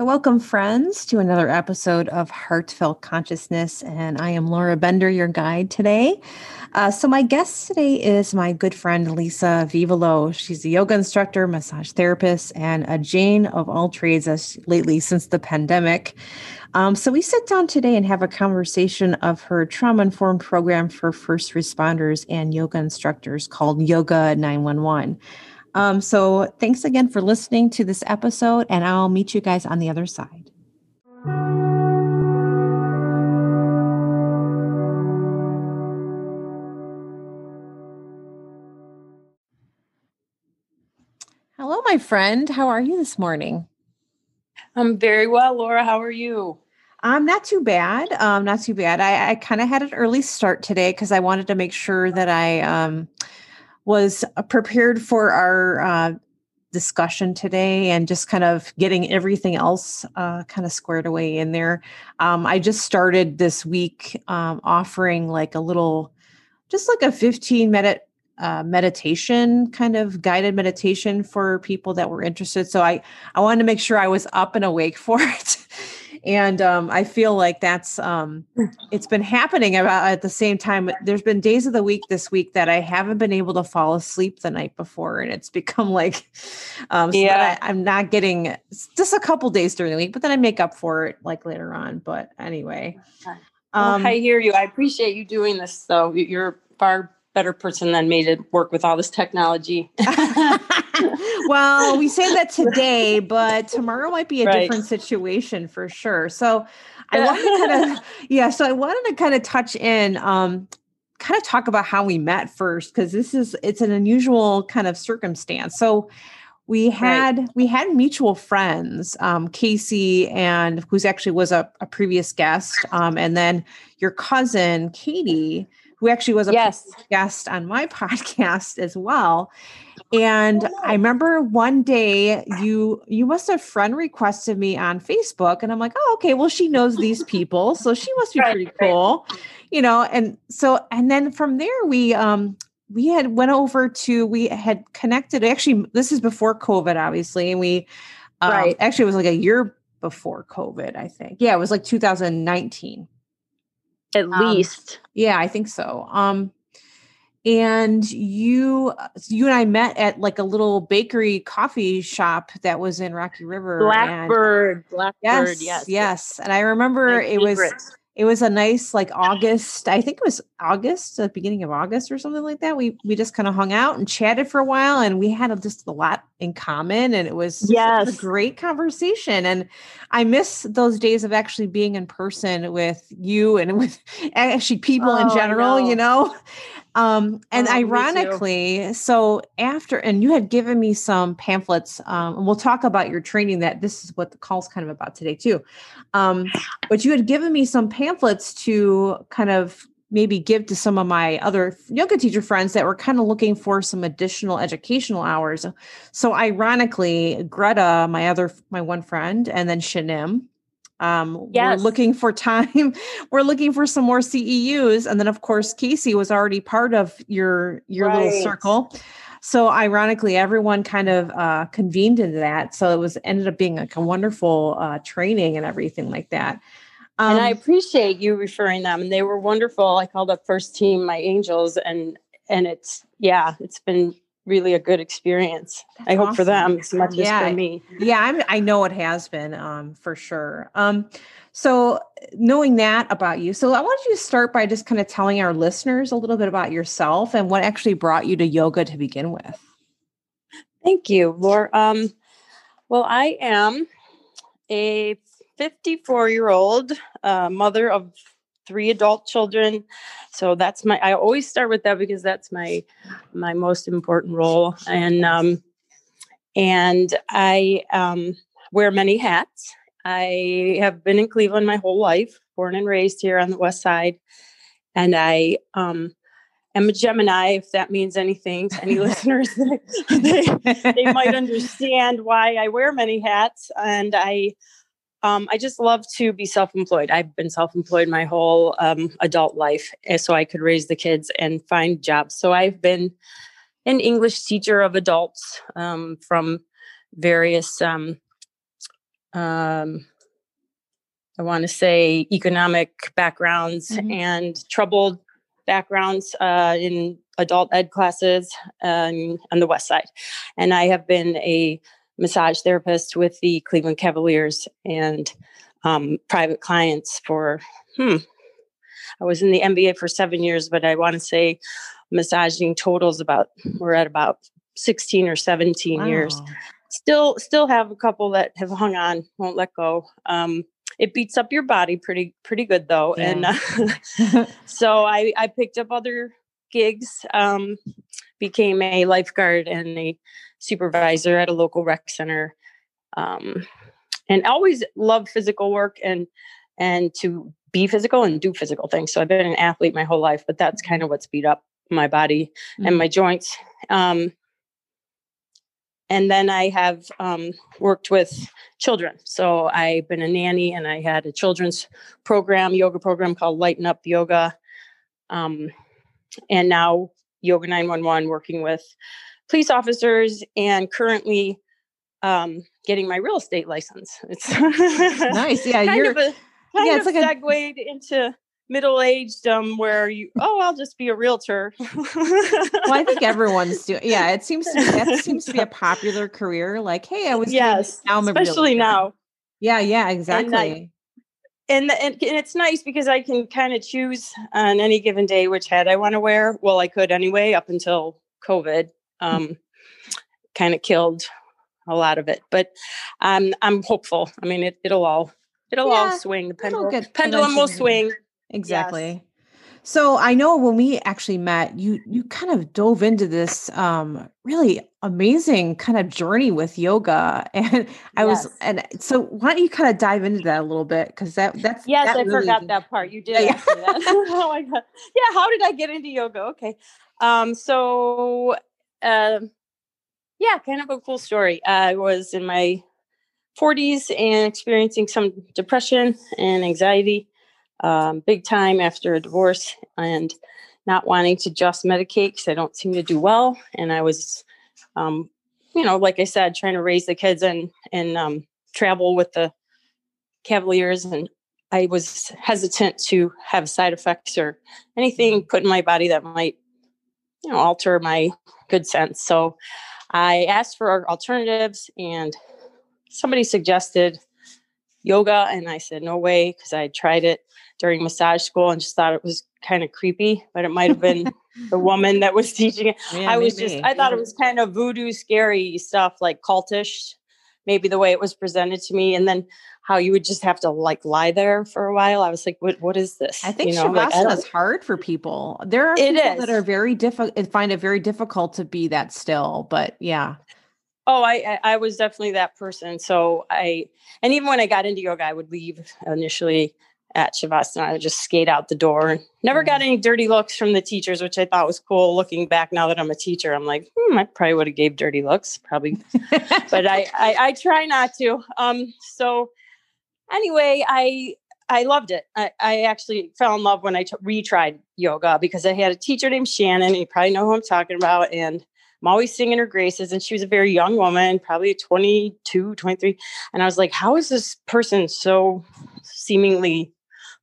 So, welcome, friends, to another episode of Heartfelt Consciousness. And I am Laura Bender, your guide today. Uh, so, my guest today is my good friend Lisa Vivolo. She's a yoga instructor, massage therapist, and a Jane of all trades as lately since the pandemic. Um, so, we sit down today and have a conversation of her trauma informed program for first responders and yoga instructors called Yoga 911. Um, so thanks again for listening to this episode, and I'll meet you guys on the other side. Hello, my friend. How are you this morning? I'm very well, Laura. How are you? Um, not too bad. Um, not too bad. I, I kind of had an early start today because I wanted to make sure that I um was prepared for our uh, discussion today and just kind of getting everything else uh, kind of squared away in there. Um, I just started this week um, offering like a little, just like a 15 minute uh, meditation kind of guided meditation for people that were interested. So I, I wanted to make sure I was up and awake for it and um, i feel like that's um, it's been happening about at the same time there's been days of the week this week that i haven't been able to fall asleep the night before and it's become like um, so yeah. I, i'm not getting just a couple days during the week but then i make up for it like later on but anyway. Um, well, i hear you. I appreciate you doing this though. You're far better person than me to work with all this technology. well, we say that today, but tomorrow might be a right. different situation for sure. So I wanted to kind of, yeah, so I wanted to kind of touch in, um, kind of talk about how we met first, because this is, it's an unusual kind of circumstance. So we had right. we had mutual friends um, casey and who's actually was a, a previous guest um, and then your cousin katie who actually was a yes. guest on my podcast as well. And I remember one day you you must have friend requested me on Facebook, and I'm like, oh, okay, well, she knows these people, so she must be pretty cool, you know. And so, and then from there, we um we had went over to we had connected. Actually, this is before COVID, obviously, and we um, right. actually it was like a year before COVID, I think. Yeah, it was like 2019 at um, least. Yeah, I think so. Um and you you and I met at like a little bakery coffee shop that was in Rocky River. Blackbird, and, Blackbird, yes, yes, yes. And I remember My it favorite. was it was a nice like August, I think it was August, the beginning of August or something like that. We we just kind of hung out and chatted for a while and we had a, just a lot in common and it was yes. a great conversation. And I miss those days of actually being in person with you and with actually people oh, in general, know. you know. Um, and oh, ironically, so after, and you had given me some pamphlets, um, and we'll talk about your training that this is what the call's kind of about today too. Um, but you had given me some pamphlets to kind of maybe give to some of my other yoga teacher friends that were kind of looking for some additional educational hours. So ironically, Greta, my other, my one friend, and then Shanim, um, yes. We're looking for time. we're looking for some more CEUs, and then of course Casey was already part of your your right. little circle. So ironically, everyone kind of uh, convened into that. So it was ended up being like a wonderful uh, training and everything like that. Um, and I um, appreciate you referring them. And they were wonderful. I called up first team my angels, and and it's yeah, it's been really a good experience. That's I hope awesome. for them as much yeah, as for me. Yeah, I'm, i know it has been um, for sure. Um, so, knowing that about you, so I want you to start by just kind of telling our listeners a little bit about yourself and what actually brought you to yoga to begin with. Thank you, Laura. Um, well, I am a 54 year old uh, mother of three adult children. So that's my i always start with that because that's my my most important role. And um and i um wear many hats. I have been in cleveland my whole life born and raised here on the west side. And i um am a gemini if that means anything to any listeners. They, they might understand why i wear many hats. And i um, I just love to be self employed. I've been self employed my whole um, adult life eh, so I could raise the kids and find jobs. So I've been an English teacher of adults um, from various um, um, I want to say economic backgrounds mm-hmm. and troubled backgrounds uh, in adult ed classes um, on the west side. And I have been a massage therapist with the Cleveland Cavaliers and um, private clients for, hmm, I was in the NBA for seven years, but I want to say massaging totals about, we're at about 16 or 17 wow. years. Still, still have a couple that have hung on, won't let go. Um, it beats up your body pretty pretty good though yeah. and uh, so i i picked up other gigs um, became a lifeguard and a supervisor at a local rec center um, and always loved physical work and and to be physical and do physical things so i've been an athlete my whole life but that's kind of what's beat up my body mm-hmm. and my joints um, and then I have um, worked with children. So I've been a nanny and I had a children's program, yoga program called Lighten Up Yoga. Um, and now Yoga 911, working with police officers and currently um, getting my real estate license. It's nice. Yeah. kind you're, of a, kind yeah, it's of like segued a, into middle aged um where you oh I'll just be a realtor. well, I think everyone's doing yeah, it seems to be that seems to be a popular career. Like, hey, I was yes, now especially now. Yeah, yeah, exactly. And, and, and and it's nice because I can kind of choose on any given day which hat I want to wear. Well, I could anyway up until COVID. Um, kind of killed a lot of it, but um, I'm hopeful. I mean, it, it'll all it'll yeah, all swing. The pendulum, pendulum will swing. Exactly. Yes. So I know when we actually met, you you kind of dove into this um, really amazing kind of journey with yoga, and I yes. was and so why don't you kind of dive into that a little bit because that that's yes that I really forgot that part you did yeah. oh my god yeah how did I get into yoga okay um so uh, yeah kind of a cool story I was in my 40s and experiencing some depression and anxiety um, big time after a divorce and not wanting to just medicate because I don't seem to do well. And I was, um, you know, like I said, trying to raise the kids and and um, travel with the Cavaliers, and I was hesitant to have side effects or anything put in my body that might, you know, alter my good sense. So I asked for alternatives, and somebody suggested yoga, and I said no way because I tried it during massage school and just thought it was kind of creepy, but it might have been the woman that was teaching it. Yeah, I was maybe. just, I thought it was kind of voodoo, scary stuff, like cultish, maybe the way it was presented to me. And then how you would just have to like lie there for a while. I was like, what, what is this? I think you know, Shavasana like, is hard for people. There are it people is. that are very difficult, find it very difficult to be that still, but yeah. Oh, I, I was definitely that person. So I, and even when I got into yoga, I would leave initially at Shavasana. I would just skate out the door. Never got mm. any dirty looks from the teachers, which I thought was cool. Looking back now that I'm a teacher, I'm like, hmm, I probably would have gave dirty looks, probably, but I, I, I try not to. Um, so anyway, I I loved it. I, I actually fell in love when I t- retried yoga because I had a teacher named Shannon. you probably know who I'm talking about, and I'm always singing her graces. And she was a very young woman, probably 22, 23. And I was like, how is this person so seemingly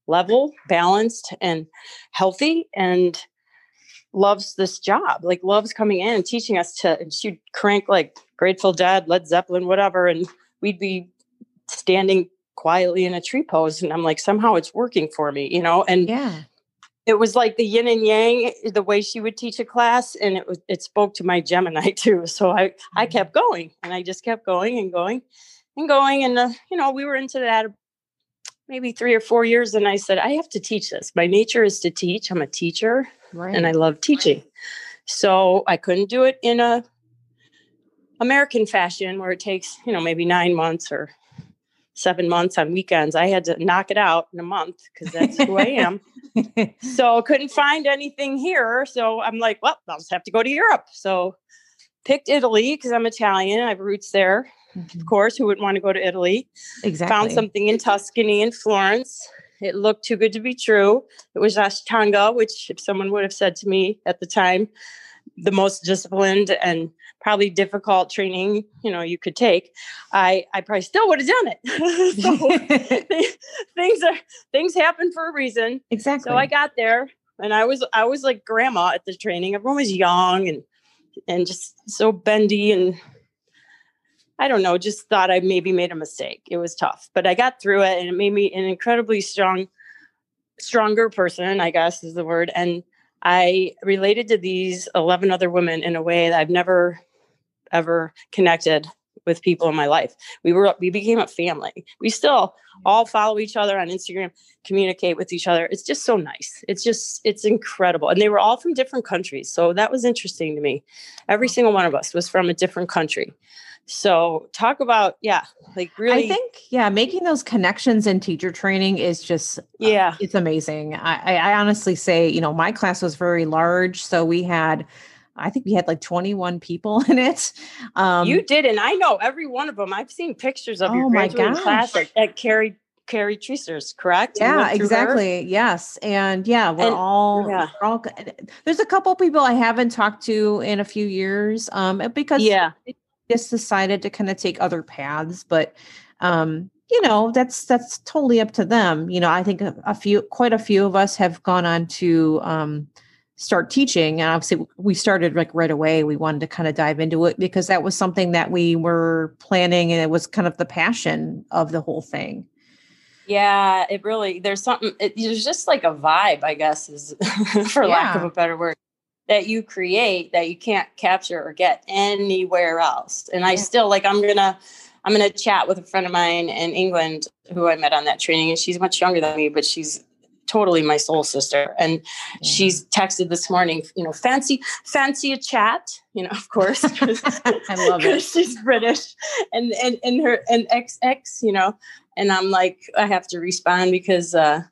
level, balanced, and healthy, and loves this job. Like loves coming in and teaching us to. And she'd crank like Grateful Dead, Led Zeppelin, whatever, and we'd be standing quietly in a tree pose, and I'm like, somehow it's working for me, you know. And yeah. It was like the yin and yang, the way she would teach a class, and it was it spoke to my Gemini too. So I I mm-hmm. kept going, and I just kept going and going and going, and uh, you know we were into that maybe three or four years and i said i have to teach this. My nature is to teach. I'm a teacher right. and i love teaching. So i couldn't do it in a american fashion where it takes you know maybe nine months or seven months on weekends. I had to knock it out in a month because that's who i am. So couldn't find anything here. So i'm like well i'll just have to go to europe. So picked italy because i'm italian. I have roots there mm-hmm. of course, who wouldn't want to go to Italy? Exactly. Found something in Tuscany and Florence. It looked too good to be true. It was Ashtanga, which, if someone would have said to me at the time, the most disciplined and probably difficult training you know you could take i i probably still would have done it so things are things happen for a reason exactly so i got there and i was i was like grandma at the training everyone was young and and just so bendy and I don't know, just thought I maybe made a mistake. It was tough, but I got through it and it made me an incredibly strong, stronger person, I guess is the word. And I related to these 11 other women in a way that I've never ever connected with people in my life. We were we became a family. We still all follow each other on Instagram, communicate with each other. It's just so nice. It's just it's incredible. And they were all from different countries. So that was interesting to me. Every single one of us was from a different country. So talk about yeah, like really. I think yeah, making those connections in teacher training is just uh, yeah, uh, it's amazing. I, I honestly say you know my class was very large, so we had. I think we had like 21 people in it. Um, you did, and I know every one of them. I've seen pictures of oh your graduating class at, at Carrie Carrie Treaster's, correct? Yeah, exactly. Her? Yes, and yeah, we're and, all yeah. We're all. There's a couple people I haven't talked to in a few years, um, because yeah, just decided to kind of take other paths but um you know that's that's totally up to them you know i think a, a few quite a few of us have gone on to um start teaching and obviously we started like right away we wanted to kind of dive into it because that was something that we were planning and it was kind of the passion of the whole thing yeah it really there's something it, there's just like a vibe i guess is for yeah. lack of a better word that you create that you can't capture or get anywhere else. And I still like I'm gonna I'm gonna chat with a friend of mine in England who I met on that training, and she's much younger than me, but she's totally my soul sister. And she's texted this morning, you know, fancy, fancy a chat, you know, of course. I love it. She's British and and and her and XX, you know. And I'm like, I have to respond because uh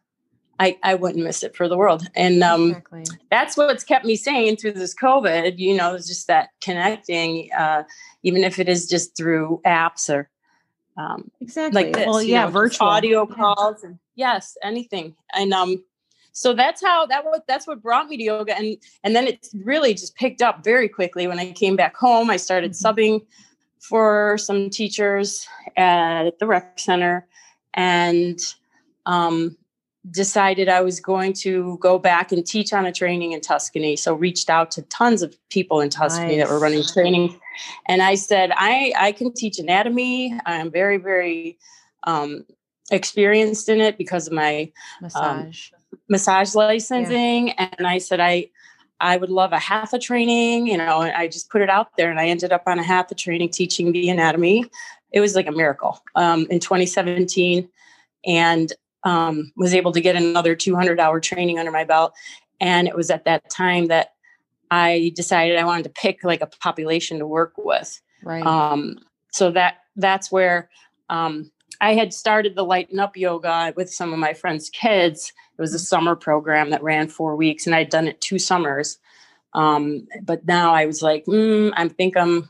I, I wouldn't miss it for the world. And um, exactly. that's what's kept me sane through this COVID, you know, is just that connecting, uh, even if it is just through apps or um, exactly. like this, well, yeah, know, virtual audio calls and yes, anything. And um, so that's how that was that's what brought me to yoga. And and then it really just picked up very quickly when I came back home. I started mm-hmm. subbing for some teachers at the rec center and um, decided I was going to go back and teach on a training in Tuscany. So reached out to tons of people in Tuscany nice. that were running training. And I said, I, I can teach anatomy. I'm very, very um, experienced in it because of my massage, um, massage licensing. Yeah. And I said, I, I would love a half a training, you know, and I just put it out there and I ended up on a half a training teaching the anatomy. It was like a miracle um, in 2017. And um, was able to get another 200 hour training under my belt. And it was at that time that I decided I wanted to pick like a population to work with. Right. Um, so that that's where um, I had started the Lighten Up Yoga with some of my friends' kids. It was a summer program that ran four weeks, and I'd done it two summers. Um, but now I was like, mm, I think I'm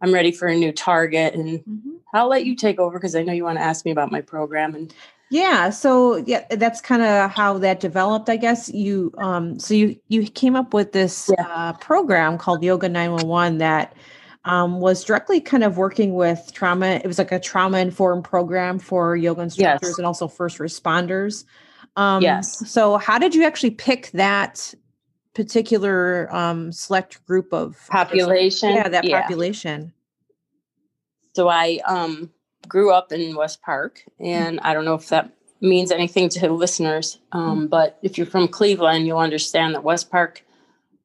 I'm ready for a new target, and mm-hmm. I'll let you take over because I know you want to ask me about my program. And yeah, so yeah, that's kind of how that developed, I guess. You um so you you came up with this yeah. uh, program called Yoga 911 that um, was directly kind of working with trauma. It was like a trauma informed program for yoga instructors yes. and also first responders. Um, yes. So, how did you actually pick that particular um, select group of population? Yeah, that yeah. population. So I um grew up in West Park, and I don't know if that means anything to listeners, um, mm-hmm. but if you're from Cleveland, you'll understand that West Park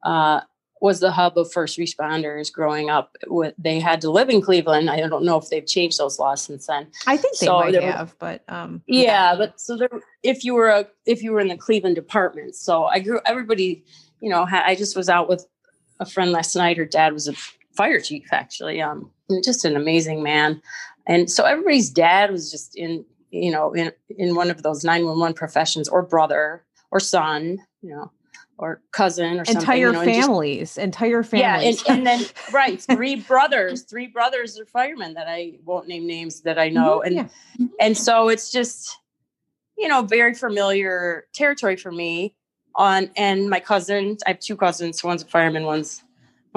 uh, was the hub of first responders growing up. With, they had to live in Cleveland. I don't know if they've changed those laws since then. I think they so might have, but um, yeah, yeah, but so there, if you were a if you were in the Cleveland department, so I grew. Everybody, you know, I just was out with a friend last night. Her dad was a fire chief, actually. Um, just an amazing man. And so everybody's dad was just in you know in in one of those 911 professions or brother or son you know or cousin or entire you know, families just, entire families yeah and, and then right three brothers three brothers are firemen that i won't name names that i know mm-hmm, and yeah. and so it's just you know very familiar territory for me. On and my cousins i have two cousins one's a fireman one's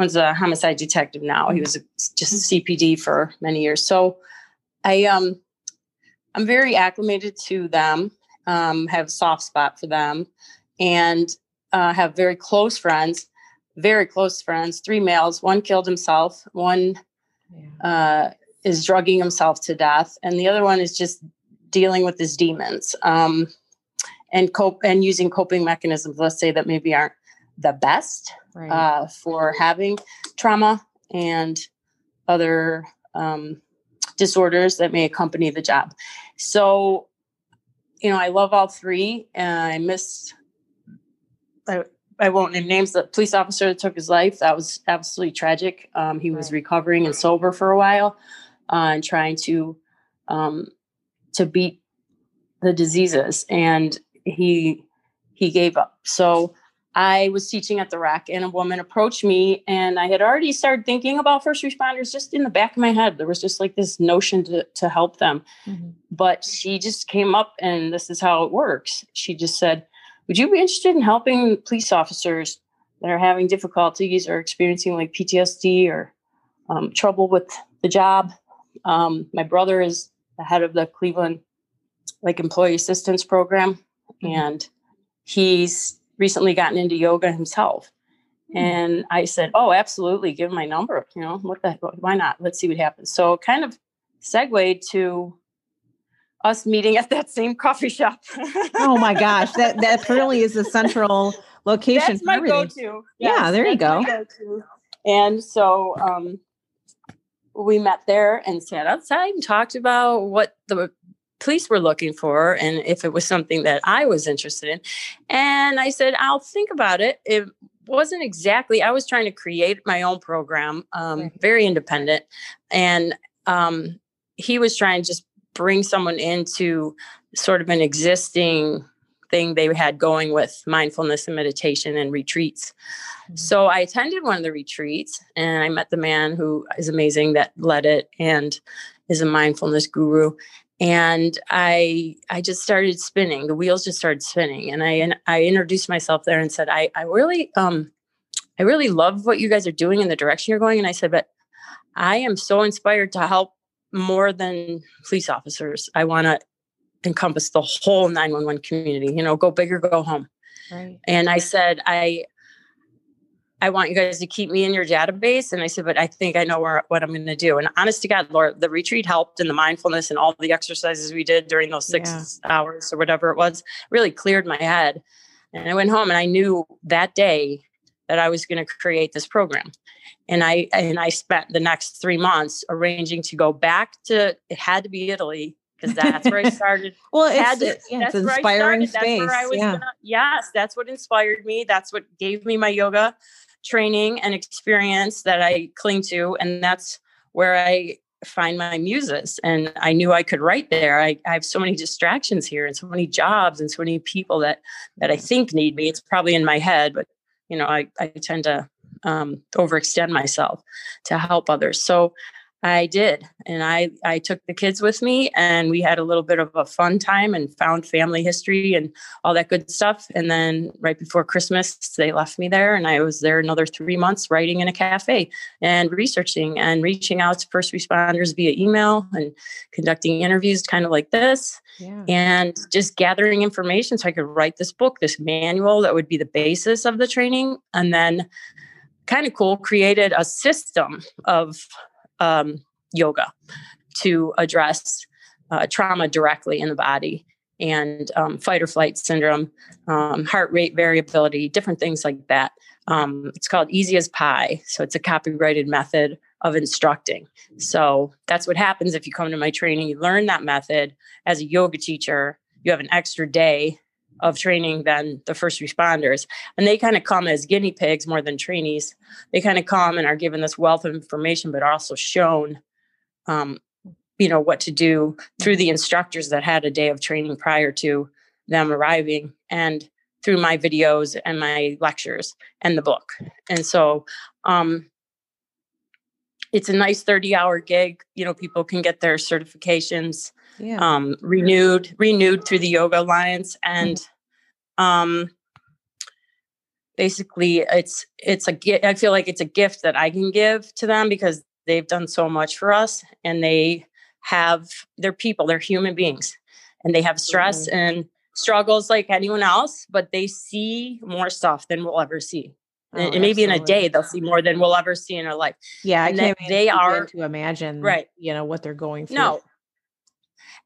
one's a homicide detective now. He was a, just a CPD for many years. So I um I'm very acclimated to them. Um, have a soft spot for them, and uh, have very close friends. Very close friends. Three males. One killed himself. One uh, is drugging himself to death, and the other one is just dealing with his demons um, and cope and using coping mechanisms. Let's say that maybe aren't the best right. uh, for having trauma and other um, disorders that may accompany the job. So, you know, I love all three. And I miss, I, I won't name names, the police officer that took his life. That was absolutely tragic. Um, he right. was recovering and sober for a while uh, and trying to um, to beat the diseases, and he he gave up. So I was teaching at the REC, and a woman approached me, and I had already started thinking about first responders just in the back of my head. There was just like this notion to, to help them. Mm-hmm. But she just came up, and this is how it works. She just said, Would you be interested in helping police officers that are having difficulties or experiencing like PTSD or um, trouble with the job? Um, my brother is the head of the Cleveland like employee assistance program, mm-hmm. and he's recently gotten into yoga himself. Hmm. And I said, Oh, absolutely. Give him my number. You know, what the, why not? Let's see what happens. So kind of segued to us meeting at that same coffee shop. oh my gosh. That, that really is the central location. That's my go-to. Yes, yeah, there you go. And so, um, we met there and sat outside and talked about what the police were looking for and if it was something that I was interested in. And I said, I'll think about it. It wasn't exactly, I was trying to create my own program, um, very independent. And um, he was trying to just bring someone into sort of an existing thing they had going with mindfulness and meditation and retreats. Mm-hmm. So I attended one of the retreats and I met the man who is amazing that led it and is a mindfulness guru and I I just started spinning. The wheels just started spinning, and I and I introduced myself there and said, I I really um I really love what you guys are doing and the direction you're going. And I said, but I am so inspired to help more than police officers. I want to encompass the whole 911 community. You know, go big or go home. Right. And I said, I I want you guys to keep me in your database. And I said, but I think I know where, what I'm going to do. And honest to God, Laura, the retreat helped and the mindfulness and all the exercises we did during those six yeah. hours or whatever it was really cleared my head. And I went home and I knew that day that I was going to create this program. And I and I spent the next three months arranging to go back to it had to be Italy because that's where I started. well, it's, to, yeah, it's inspiring space. yeah. Gonna, yes, that's what inspired me. That's what gave me my yoga training and experience that I cling to. And that's where I find my muses. And I knew I could write there. I, I, have so many distractions here and so many jobs and so many people that that I think need me. It's probably in my head, but you know, I, I tend to um, overextend myself to help others. So I did. And I, I took the kids with me and we had a little bit of a fun time and found family history and all that good stuff. And then right before Christmas, they left me there and I was there another three months writing in a cafe and researching and reaching out to first responders via email and conducting interviews kind of like this yeah. and just gathering information so I could write this book, this manual that would be the basis of the training. And then kind of cool, created a system of um, yoga to address uh, trauma directly in the body and um, fight or flight syndrome, um, heart rate variability, different things like that. Um, it's called Easy as Pie. So it's a copyrighted method of instructing. So that's what happens if you come to my training. You learn that method as a yoga teacher. You have an extra day of training than the first responders. And they kind of come as guinea pigs more than trainees. They kind of come and are given this wealth of information, but are also shown, um, you know, what to do through the instructors that had a day of training prior to them arriving and through my videos and my lectures and the book. And so, um, it's a nice 30 hour gig. You know, people can get their certifications yeah. um, renewed, renewed through the Yoga Alliance. And mm-hmm. Um, basically it's it's a i feel like it's a gift that i can give to them because they've done so much for us and they have they're people they're human beings and they have stress mm-hmm. and struggles like anyone else but they see more stuff than we'll ever see. Oh, and, maybe absolutely. in a day they'll see more than we'll ever see in our life. Yeah and i can't they are to imagine right. you know what they're going through. No.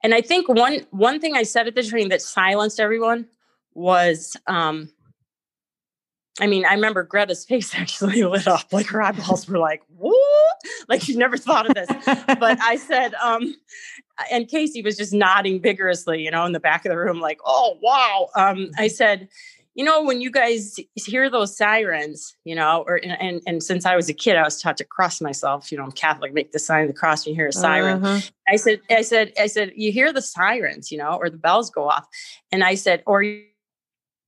And i think one one thing i said at the training that silenced everyone was um I mean, I remember Greta's face actually lit up. Like her eyeballs were like, "What?" Like she never thought of this. but I said, um, and Casey was just nodding vigorously, you know, in the back of the room, like, "Oh wow." Um, I said, you know, when you guys hear those sirens, you know, or and and since I was a kid, I was taught to cross myself. You know, I'm Catholic. Make the sign of the cross when you hear a siren. Uh-huh. I said, I said, I said, you hear the sirens, you know, or the bells go off, and I said, or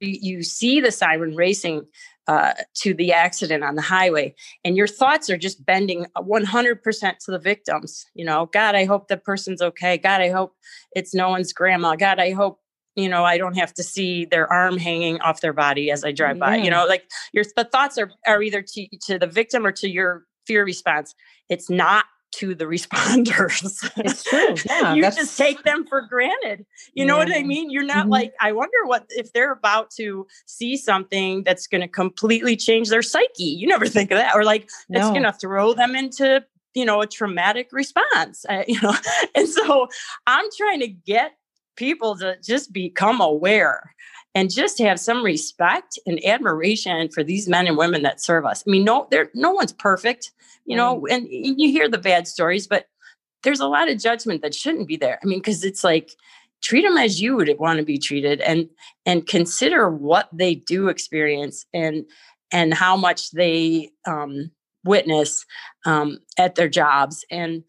you see the siren racing uh, to the accident on the highway and your thoughts are just bending 100% to the victims you know god i hope the person's okay. God i hope it's no one's grandma. God i hope you know i don't have to see their arm hanging off their body as i drive yeah. by. You know like your the thoughts are are either to to the victim or to your fear response. It's not to the responders. It's true. Yeah, you just take them for granted. You yeah. know what I mean? You're not mm-hmm. like, I wonder what if they're about to see something that's going to completely change their psyche. You never think of that, or like no. it's going to throw them into you know a traumatic response. Uh, you know, and so I'm trying to get people to just become aware and just have some respect and admiration for these men and women that serve us. I mean, no, there no one's perfect, you know, and you hear the bad stories, but there's a lot of judgment that shouldn't be there. I mean, because it's like treat them as you would want to be treated and and consider what they do experience and and how much they um, witness um, at their jobs and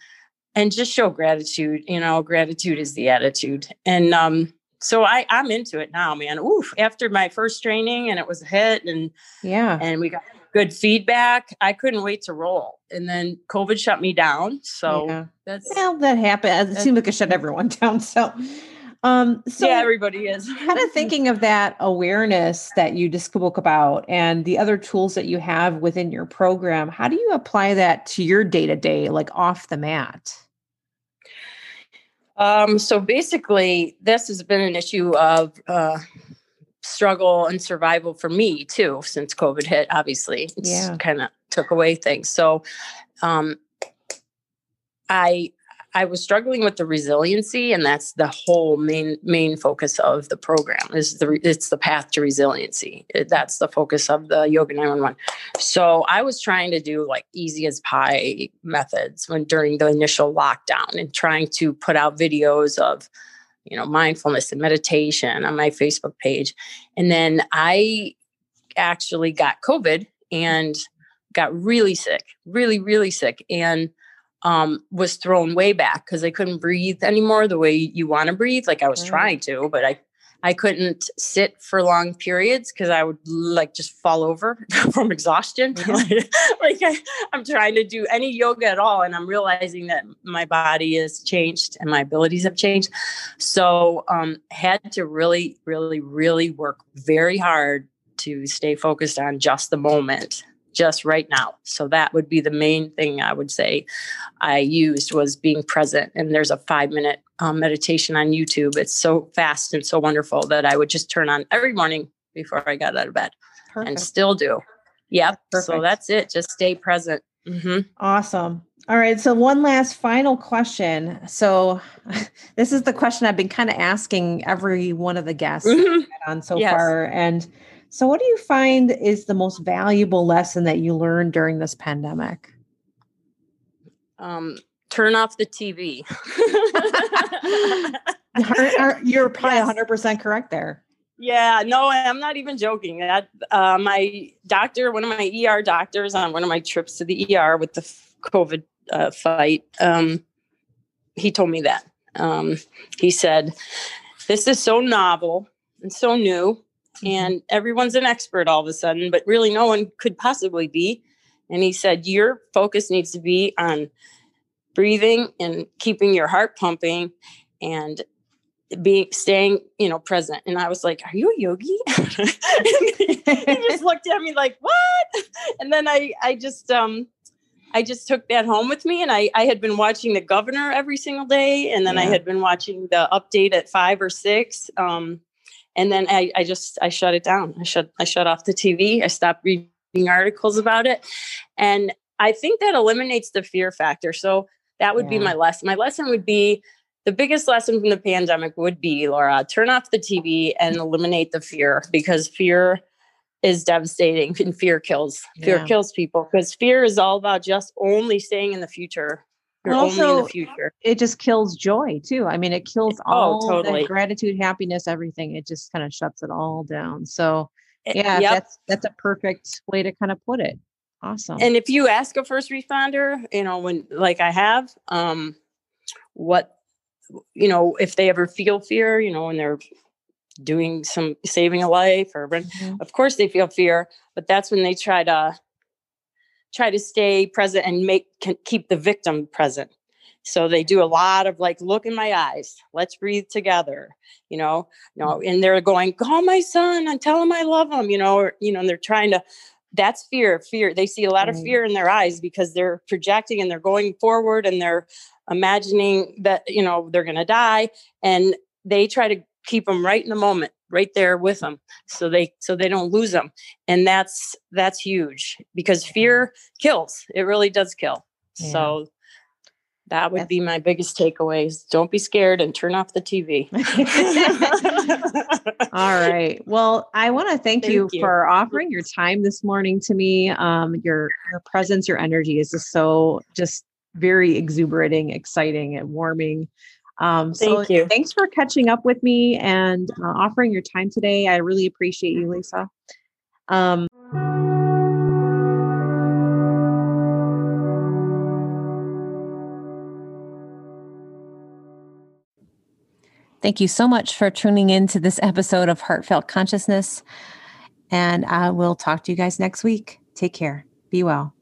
and just show gratitude you know gratitude is the attitude and um so I I'm into it now, man. Oof! After my first training, and it was a hit, and yeah, and we got good feedback. I couldn't wait to roll, and then COVID shut me down. So yeah. that's well, that happened. It seemed like it shut everyone down. So. Um, so yeah, everybody is kind of thinking of that awareness that you just spoke about and the other tools that you have within your program. How do you apply that to your day to day, like off the mat? Um, so basically, this has been an issue of uh, struggle and survival for me too since COVID hit. Obviously, it's yeah. kind of took away things. So, um, I I was struggling with the resiliency, and that's the whole main main focus of the program. Is the it's the path to resiliency. That's the focus of the Yoga 911. So I was trying to do like easy as pie methods when during the initial lockdown, and trying to put out videos of you know mindfulness and meditation on my Facebook page, and then I actually got COVID and got really sick, really really sick, and um, was thrown way back because I couldn't breathe anymore the way you want to breathe. Like I was trying to, but I I couldn't sit for long periods because I would like just fall over from exhaustion. like, like I, am trying to do any yoga at all, and I'm realizing that my body has changed and my abilities have changed. So um, had to really, really, really work very hard to stay focused on just the moment just right now. So that would be the main thing I would say I used was being present. And there's a five minute um, meditation on YouTube. It's so fast and so wonderful that I would just turn on every morning before I got out of bed Perfect. and still do. Yep. Perfect. So that's it. Just stay present. Mm-hmm. Awesome. All right. So, one last final question. So, this is the question I've been kind of asking every one of the guests mm-hmm. on so yes. far. And so, what do you find is the most valuable lesson that you learned during this pandemic? Um, turn off the TV. You're probably yes. 100% correct there. Yeah, no, I'm not even joking. That uh, my doctor, one of my ER doctors, on one of my trips to the ER with the COVID uh, fight, um, he told me that. Um, he said, "This is so novel and so new Mm-hmm. and everyone's an expert all of a sudden, but really no one could possibly be. And he said, Your focus needs to be on breathing and keeping your heart pumping and being staying you know present and i was like are you a yogi he just looked at me like what and then i i just um i just took that home with me and i i had been watching the governor every single day and then yeah. i had been watching the update at five or six um and then I, I just i shut it down. I shut i shut off the tv i stopped reading articles about it. And i think that eliminates the fear factor. So that would yeah. be my lesson my lesson would be the biggest lesson from the pandemic would be laura turn off the tv and eliminate the fear because fear is devastating and fear kills fear yeah. kills people because fear is all about just only staying in the future you're also, only in the future it just kills joy too i mean it kills oh, all oh, totally. gratitude happiness everything it just kind of shuts it all down so eh, yeah yep. that's that's a perfect way to kind of put it awesome and if you ask a first responder you know when like i have um what you know, if they ever feel fear, you know, when they're doing some saving a life or mm-hmm. of course they feel fear, but that's when they try to try to stay present and make keep the victim present. So they do a lot of like, look in my eyes, let's breathe together, you know, you know, mm-hmm. and they're going, call my son and tell him I love him, you know, or, you know, and they're trying to, that's fear, fear. They see a lot of mm. fear in their eyes because they're projecting and they're going forward and they're imagining that you know they're going to die and they try to keep them right in the moment right there with them so they so they don't lose them and that's that's huge because fear kills it really does kill yeah. so that would that's- be my biggest takeaways don't be scared and turn off the tv all right well i want to thank, thank you, you, for offering your time this morning to me um your your presence your energy is just so just very exuberating, exciting, and warming. Um, so Thank you. Thanks for catching up with me and uh, offering your time today. I really appreciate you, Lisa. Um, Thank you so much for tuning in to this episode of Heartfelt Consciousness. And I will talk to you guys next week. Take care. Be well.